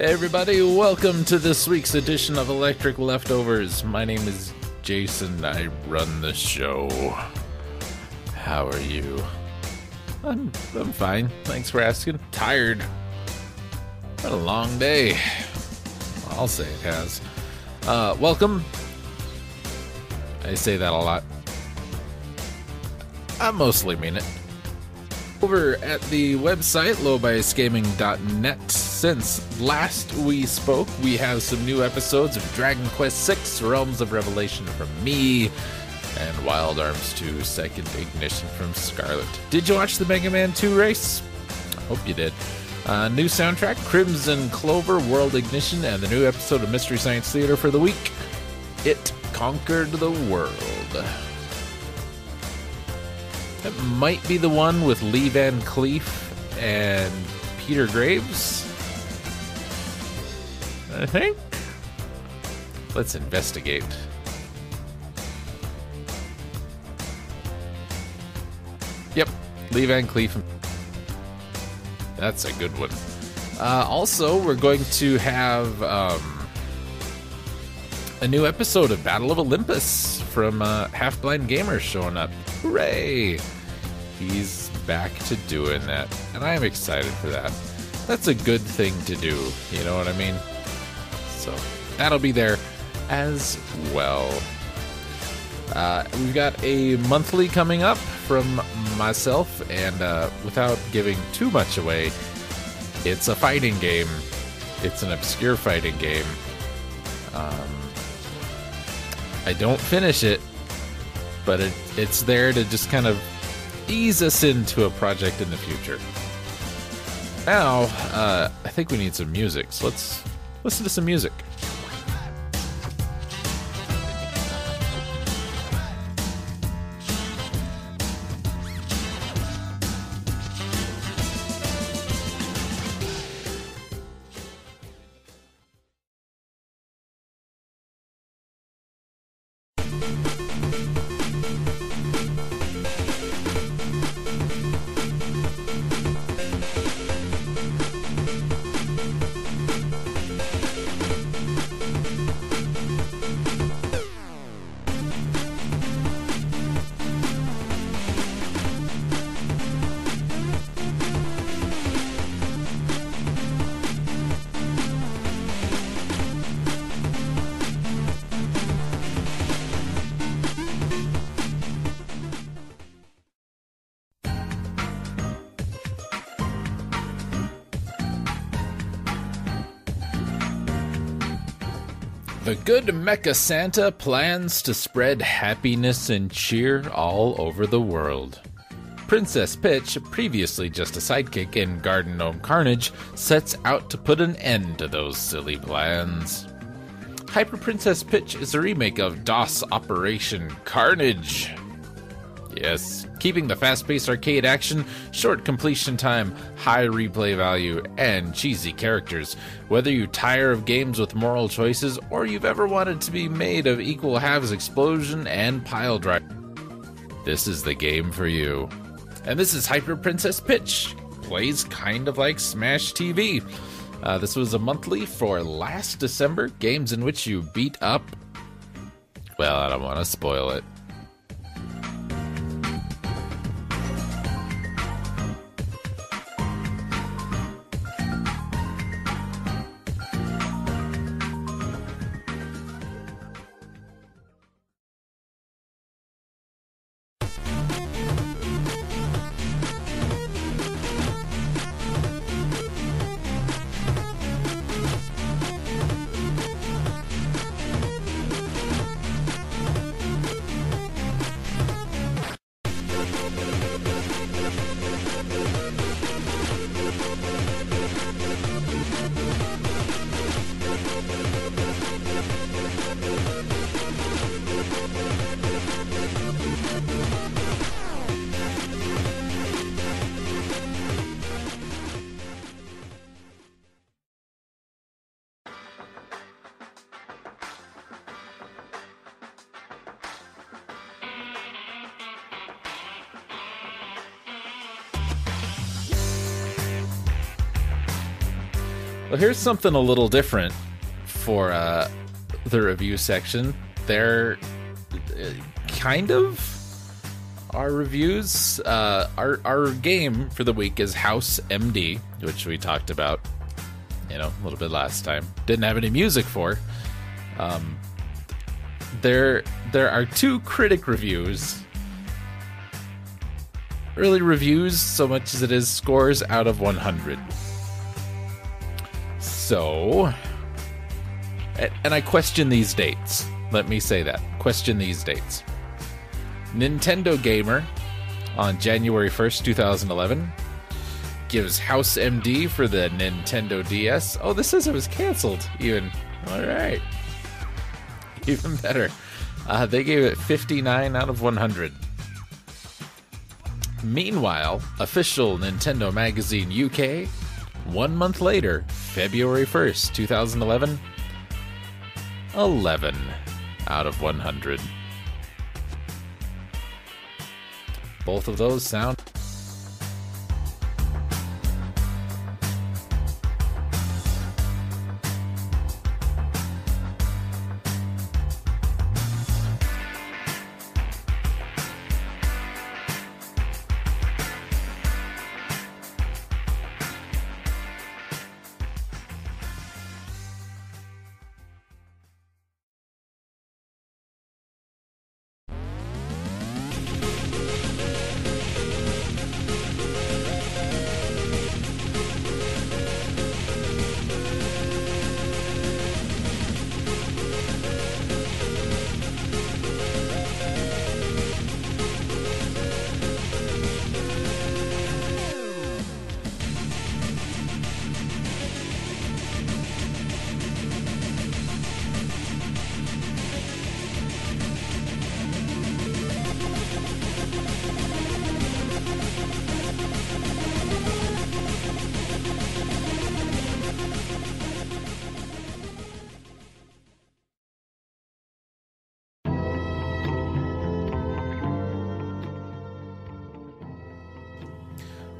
Everybody, welcome to this week's edition of Electric Leftovers. My name is Jason. I run the show. How are you? I'm I'm fine. Thanks for asking. Tired. What a long day. I'll say it has. Uh, welcome. I say that a lot. I mostly mean it. Over at the website, lowbiasgaming.net, since last we spoke, we have some new episodes of Dragon Quest VI Realms of Revelation from me and Wild Arms 2 Second Ignition from Scarlet. Did you watch the Mega Man 2 race? I hope you did. Uh, new soundtrack Crimson Clover World Ignition and the new episode of Mystery Science Theater for the week. It conquered the world. That might be the one with Lee Van Cleef and Peter Graves. I think. Let's investigate. Yep, Lee Van Cleef. That's a good one. Uh, also, we're going to have um, a new episode of Battle of Olympus from uh, Half Blind Gamers showing up. Hooray! He's back to doing that, and I am excited for that. That's a good thing to do, you know what I mean? So, that'll be there as well. Uh, we've got a monthly coming up from myself, and uh, without giving too much away, it's a fighting game. It's an obscure fighting game. Um, I don't finish it, but it, it's there to just kind of ease us into a project in the future. Now, uh, I think we need some music, so let's listen to some music. The good Mecha Santa plans to spread happiness and cheer all over the world. Princess Pitch, previously just a sidekick in Garden Gnome Carnage, sets out to put an end to those silly plans. Hyper Princess Pitch is a remake of DOS Operation Carnage. Yes, keeping the fast paced arcade action, short completion time, high replay value, and cheesy characters. Whether you tire of games with moral choices or you've ever wanted to be made of equal halves explosion and pile drive, this is the game for you. And this is Hyper Princess Pitch. Plays kind of like Smash TV. Uh, this was a monthly for last December. Games in which you beat up. Well, I don't want to spoil it. Well, here's something a little different for uh, the review section. They're uh, kind of our reviews. Uh, our our game for the week is House MD, which we talked about, you know, a little bit last time. Didn't have any music for. Um, there there are two critic reviews. Really reviews so much as it is scores out of 100. So, and I question these dates. Let me say that. Question these dates. Nintendo Gamer on January 1st, 2011 gives House MD for the Nintendo DS. Oh, this says it was canceled, even. All right. Even better. Uh, they gave it 59 out of 100. Meanwhile, official Nintendo Magazine UK, one month later, February 1st, 2011, 11 out of 100. Both of those sound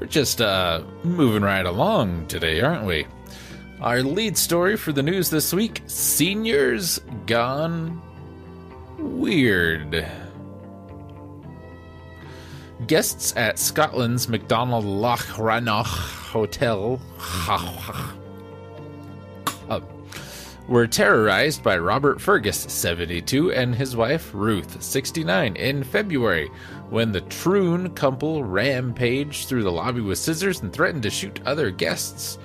We're just uh, moving right along today, aren't we? Our lead story for the news this week Seniors Gone Weird. Guests at Scotland's Macdonald Loch Rannoch Hotel were terrorized by Robert Fergus, 72, and his wife Ruth, 69, in February when the Troon couple rampaged through the lobby with scissors and threatened to shoot other guests.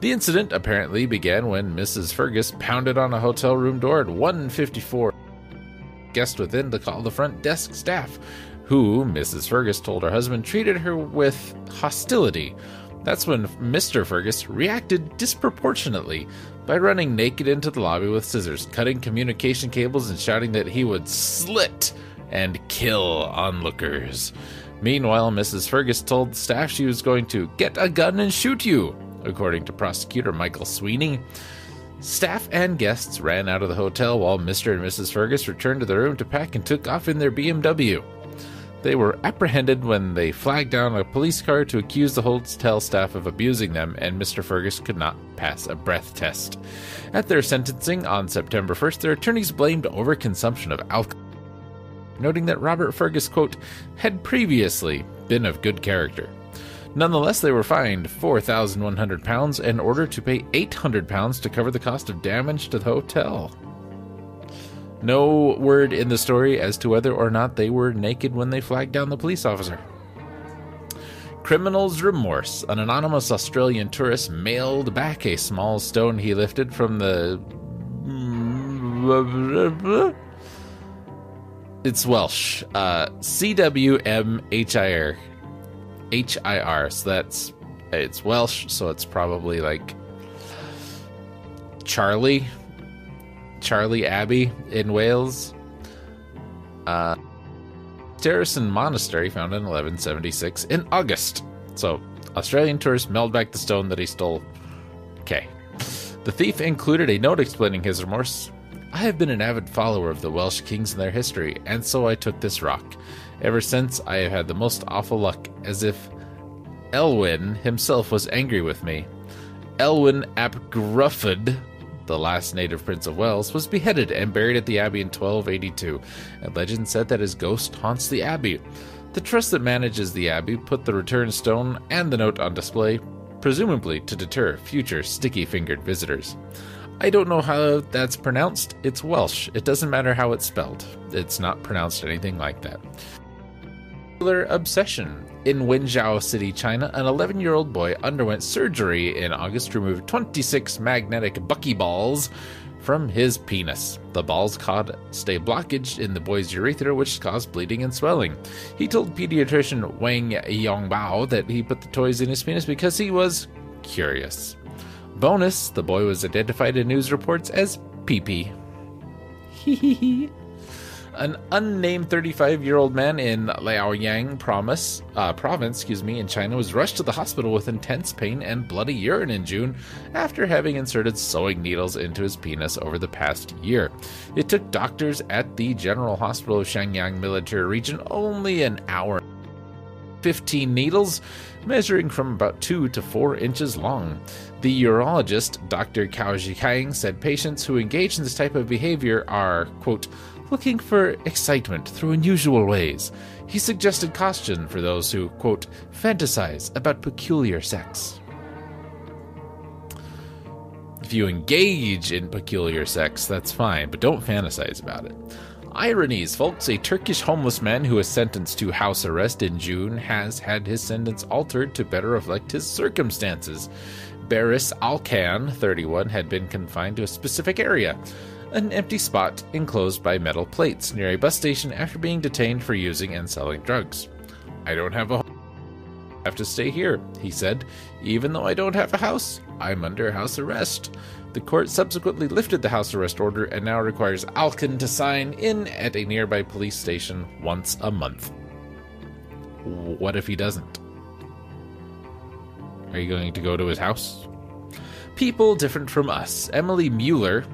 The incident apparently began when Mrs. Fergus pounded on a hotel room door at 154. Guest within to call the front desk staff, who Mrs. Fergus told her husband treated her with hostility. That's when Mr. Fergus reacted disproportionately by running naked into the lobby with scissors, cutting communication cables, and shouting that he would slit and kill onlookers. Meanwhile, Mrs. Fergus told the staff she was going to get a gun and shoot you, according to prosecutor Michael Sweeney. Staff and guests ran out of the hotel while Mr. and Mrs. Fergus returned to their room to pack and took off in their BMW. They were apprehended when they flagged down a police car to accuse the hotel staff of abusing them, and Mr. Fergus could not pass a breath test. At their sentencing on September 1st, their attorneys blamed overconsumption of alcohol noting that Robert Fergus, quote, had previously been of good character. Nonetheless, they were fined £4,100 in order to pay £800 to cover the cost of damage to the hotel. No word in the story as to whether or not they were naked when they flagged down the police officer. Criminal's remorse. An anonymous Australian tourist mailed back a small stone he lifted from the it's Welsh. Uh, C W M H I R. H I R. So that's it's Welsh, so it's probably like Charlie. Charlie Abbey in Wales. Uh Terracin Monastery found in 1176 in August. So, Australian tourist mailed back the stone that he stole. Okay. The thief included a note explaining his remorse I have been an avid follower of the Welsh kings and their history, and so I took this rock. Ever since, I have had the most awful luck, as if Elwyn himself was angry with me. Elwyn ap Gruffydd, the last native prince of Wales, was beheaded and buried at the abbey in 1282, and legend said that his ghost haunts the abbey. The trust that manages the abbey put the return stone and the note on display, presumably to deter future sticky fingered visitors. I don't know how that's pronounced. It's Welsh. It doesn't matter how it's spelled. It's not pronounced anything like that. Popular obsession. In Wenzhou City, China, an 11 year old boy underwent surgery in August to remove 26 magnetic buckyballs from his penis. The balls caused a blockage in the boy's urethra, which caused bleeding and swelling. He told pediatrician Wang Yongbao that he put the toys in his penis because he was curious. Bonus, the boy was identified in news reports as Pee Hee An unnamed 35 year old man in Liaoyang promise, uh, province excuse me, in China was rushed to the hospital with intense pain and bloody urine in June after having inserted sewing needles into his penis over the past year. It took doctors at the General Hospital of Shenyang Military Region only an hour 15 needles, measuring from about 2 to 4 inches long. The urologist, Dr. Cao Zhikang, said patients who engage in this type of behavior are, quote, looking for excitement through unusual ways. He suggested caution for those who, quote, fantasize about peculiar sex. If you engage in peculiar sex, that's fine, but don't fantasize about it. Ironies, folks. A Turkish homeless man who was sentenced to house arrest in June has had his sentence altered to better reflect his circumstances. Baris Alkan, 31, had been confined to a specific area, an empty spot enclosed by metal plates near a bus station after being detained for using and selling drugs. I don't have a home. I have to stay here, he said. Even though I don't have a house, I'm under house arrest. The court subsequently lifted the house arrest order and now requires Alkan to sign in at a nearby police station once a month. What if he doesn't? Are you going to go to his house? People different from us. Emily Mueller,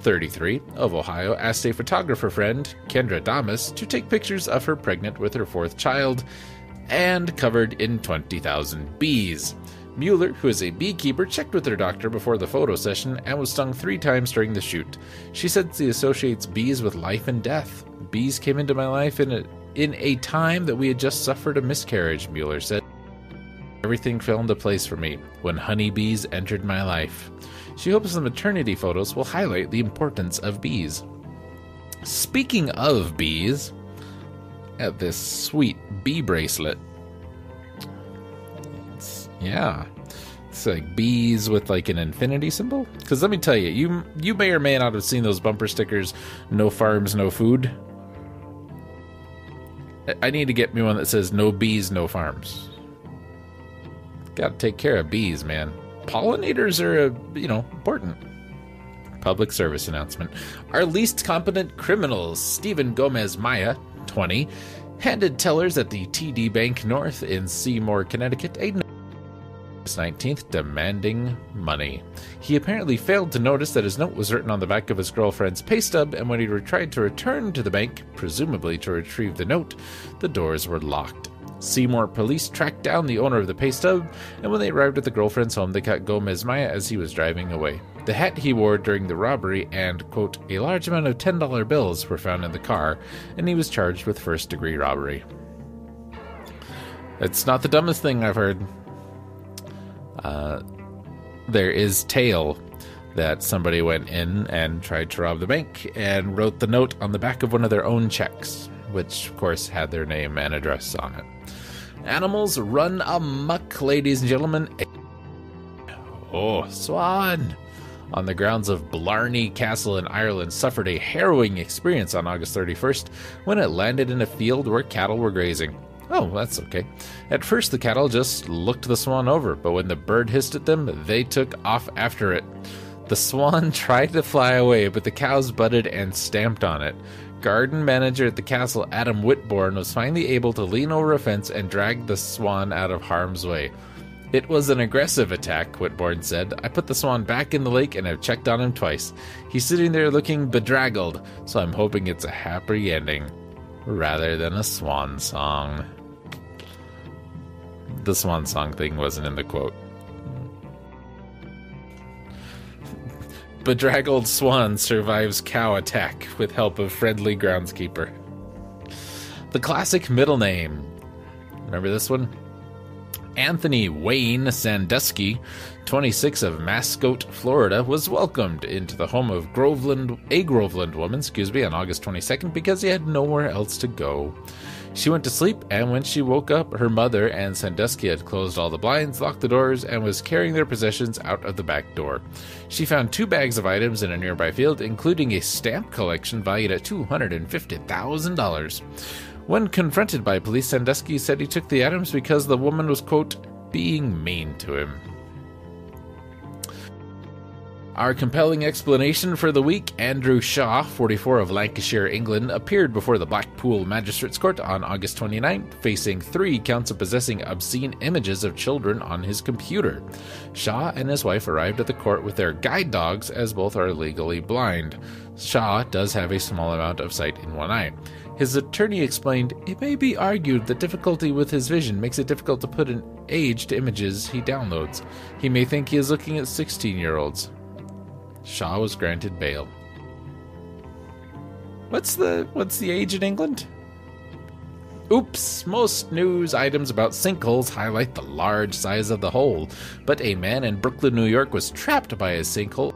33, of Ohio, asked a photographer friend, Kendra Damas, to take pictures of her pregnant with her fourth child and covered in 20,000 bees. Mueller, who is a beekeeper, checked with her doctor before the photo session and was stung three times during the shoot. She said she associates bees with life and death. Bees came into my life in a, in a time that we had just suffered a miscarriage, Mueller said. Everything fell into place for me when honeybees entered my life. She hopes the maternity photos will highlight the importance of bees. Speaking of bees, at this sweet bee bracelet yeah. It's like bees with like an infinity symbol. Because let me tell you, you you may or may not have seen those bumper stickers. No farms, no food. I need to get me one that says no bees, no farms. Got to take care of bees, man. Pollinators are, uh, you know, important. Public service announcement. Our least competent criminals, Stephen Gomez Maya, 20, handed tellers at the TD Bank North in Seymour, Connecticut, a 19th demanding money. He apparently failed to notice that his note was written on the back of his girlfriend's pay stub, and when he tried to return to the bank, presumably to retrieve the note, the doors were locked. Seymour police tracked down the owner of the pay stub, and when they arrived at the girlfriend's home, they caught Gomez Maya as he was driving away. The hat he wore during the robbery and, quote, a large amount of $10 bills were found in the car, and he was charged with first degree robbery. It's not the dumbest thing I've heard. Uh, there is tale that somebody went in and tried to rob the bank and wrote the note on the back of one of their own checks, which of course had their name and address on it. Animals run amuck, ladies and gentlemen. Oh, swan! On the grounds of Blarney Castle in Ireland, suffered a harrowing experience on August 31st when it landed in a field where cattle were grazing. Oh, that's okay. At first, the cattle just looked the swan over, but when the bird hissed at them, they took off after it. The swan tried to fly away, but the cows butted and stamped on it. Garden manager at the castle, Adam Whitbourne, was finally able to lean over a fence and drag the swan out of harm's way. It was an aggressive attack, Whitbourne said. I put the swan back in the lake and have checked on him twice. He's sitting there looking bedraggled, so I'm hoping it's a happy ending rather than a swan song the swan song thing wasn't in the quote. Bedraggled swan survives cow attack with help of friendly groundskeeper. The classic middle name. Remember this one? Anthony Wayne Sandusky, 26 of Mascotte, Florida, was welcomed into the home of Groveland, a Groveland woman, excuse me, on August 22nd because he had nowhere else to go. She went to sleep, and when she woke up, her mother and Sandusky had closed all the blinds, locked the doors, and was carrying their possessions out of the back door. She found two bags of items in a nearby field, including a stamp collection valued at $250,000. When confronted by police, Sandusky said he took the items because the woman was, quote, being mean to him. Our compelling explanation for the week Andrew Shaw, 44 of Lancashire, England, appeared before the Blackpool Magistrates Court on August 29, facing three counts of possessing obscene images of children on his computer. Shaw and his wife arrived at the court with their guide dogs, as both are legally blind. Shaw does have a small amount of sight in one eye. His attorney explained, It may be argued that difficulty with his vision makes it difficult to put an age to images he downloads. He may think he is looking at 16 year olds. Shaw was granted bail. What's the what's the age in England? Oops, most news items about sinkholes highlight the large size of the hole, but a man in Brooklyn, New York was trapped by a sinkhole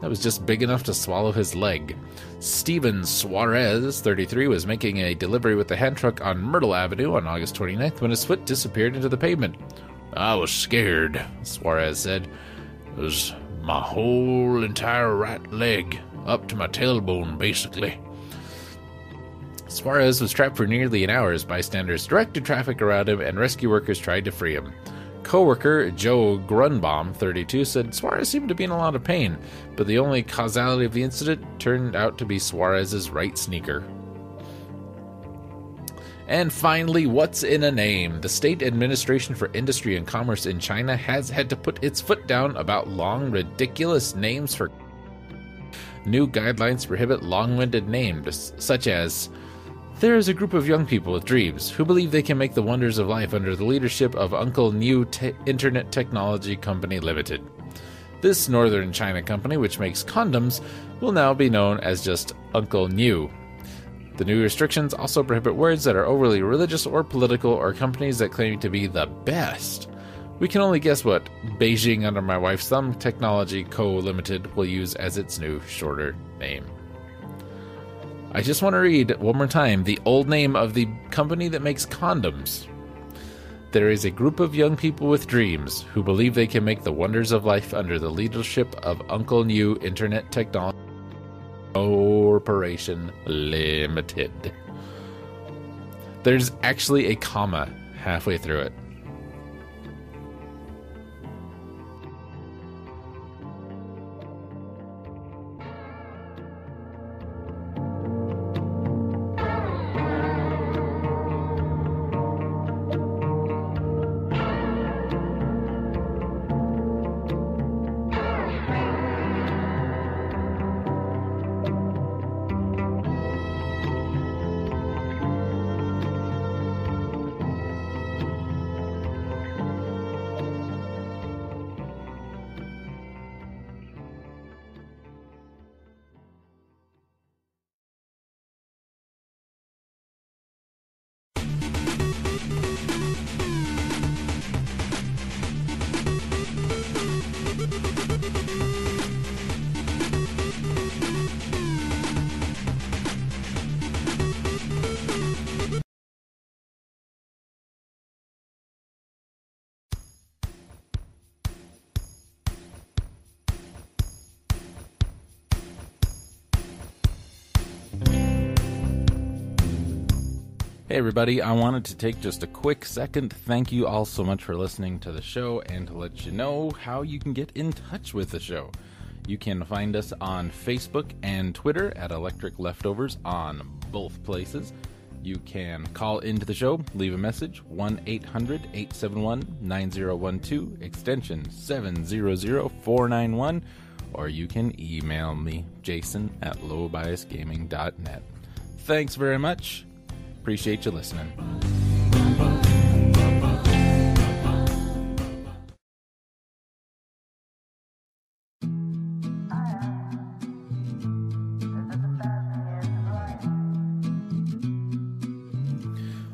that was just big enough to swallow his leg. Steven Suarez, 33, was making a delivery with a hand truck on Myrtle Avenue on August 29th when his foot disappeared into the pavement. I was scared, Suarez said. It was my whole entire right leg, up to my tailbone, basically. Suarez was trapped for nearly an hour as bystanders directed traffic around him and rescue workers tried to free him. Co-worker Joe Grunbaum, 32, said Suarez seemed to be in a lot of pain, but the only causality of the incident turned out to be Suarez's right sneaker. And finally, what's in a name? The State Administration for Industry and Commerce in China has had to put its foot down about long, ridiculous names for. New guidelines prohibit long winded names, such as there is a group of young people with dreams who believe they can make the wonders of life under the leadership of Uncle New Te- Internet Technology Company Limited. This northern China company, which makes condoms, will now be known as just Uncle New. The new restrictions also prohibit words that are overly religious or political or companies that claim to be the best. We can only guess what Beijing Under My Wife's Thumb Technology Co. Limited will use as its new shorter name. I just want to read one more time the old name of the company that makes condoms. There is a group of young people with dreams who believe they can make the wonders of life under the leadership of Uncle New Internet Technology Corporation Limited. There's actually a comma halfway through it. Hey, everybody, I wanted to take just a quick second. Thank you all so much for listening to the show and to let you know how you can get in touch with the show. You can find us on Facebook and Twitter at Electric Leftovers on both places. You can call into the show, leave a message 1 800 871 9012, extension 700491, or you can email me, jason at lowbiasgaming.net. Thanks very much Appreciate you listening.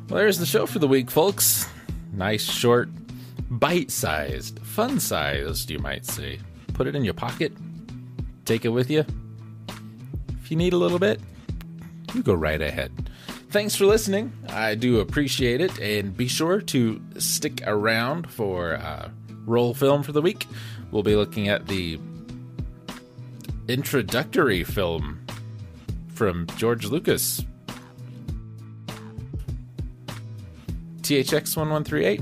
Well, there's the show for the week, folks. Nice, short, bite sized, fun sized, you might say. Put it in your pocket, take it with you. If you need a little bit, you go right ahead. Thanks for listening. I do appreciate it. And be sure to stick around for uh, roll film for the week. We'll be looking at the introductory film from George Lucas. THX 1138.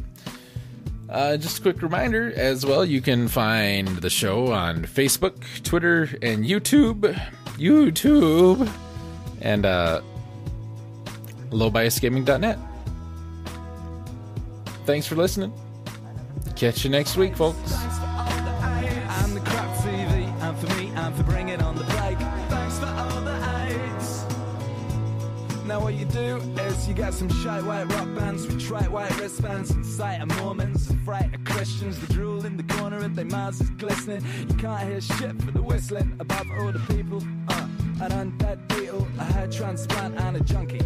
Uh, just a quick reminder as well, you can find the show on Facebook, Twitter, and YouTube. YouTube. And uh, lowbiasgaming.net. Thanks for listening. Catch you next week, folks. And and and. Now what you do is you get some shite white rock bands with trite white wristbands and sight of Mormons and fright of Christians. The drool in the corner of their mouths is glistening. You can't hear shit for the whistling above all the people. Uh, an undead beetle, a hair transplant, and a junkie.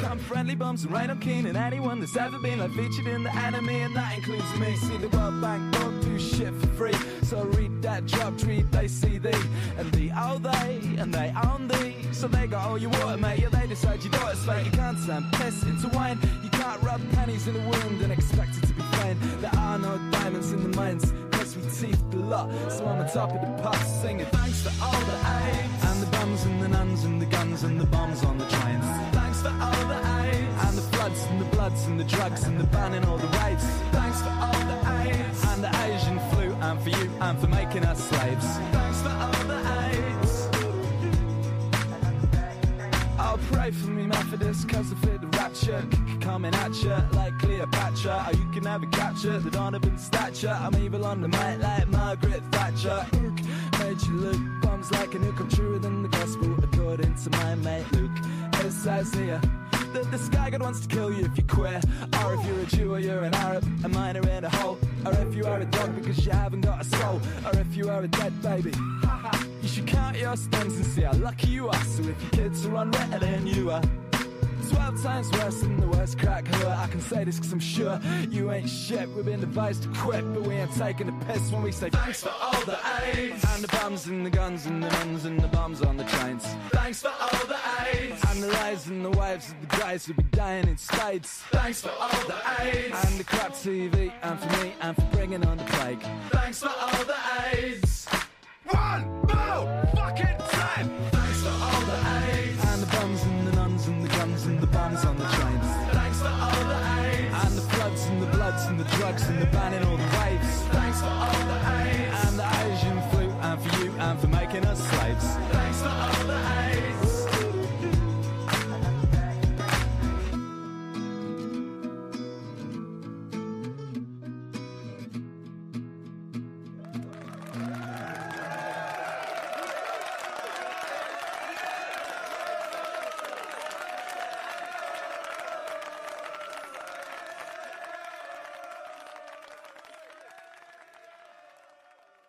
Come friendly bums and Randall Keen and anyone that's ever been like featured in the anime, and that includes me. See the World Bank don't do shit for free, so read that drop treat. They see thee and thee oh they and they own thee, so they got all oh, your water, mate. Yeah, they decide you daughter's fake. You can't turn piss into wine. You can't rub pennies in a wound and expect it to be fine. There are no diamonds in the mines. Cause we teeth the lot, so I'm on top of the pops singing. Thanks for all the aids and the nuns and the guns and the bombs on the trains. Thanks for all the aids and the floods and the bloods and the drugs and the banning all the raves. Thanks for all the aids and the Asian flu and for you and for making us slaves. Thanks for all the aids. Oh, pray for me, Methodist, cause I feel the rapture coming at you like Cleopatra. Oh, you can never capture the Donovan stature. I'm evil on the mic like Margaret Thatcher. Made you look like a new I'm truer than the gospel according to my mate Luke. It Isaiah. that the sky god wants to kill you if you're queer, or if you're a Jew or you're an Arab, a miner in a hole, or if you are a dog because you haven't got a soul, or if you are a dead baby. You should count your stones and see how lucky you are. So if your kids are Ritalin, you are. Twelve times worse than the worst crack whore. I can say this cause I'm sure you ain't shit. We've been advised to quit, but we ain't taking a piss when we say thanks for all the aids. And the bums and the guns and the nuns and the bombs on the trains. Thanks for all the aids. And the lies and the wives of the guys who'll be dying in spades. Thanks for all the aids. And the crap TV, and for me, and for bringing on the plague. Thanks for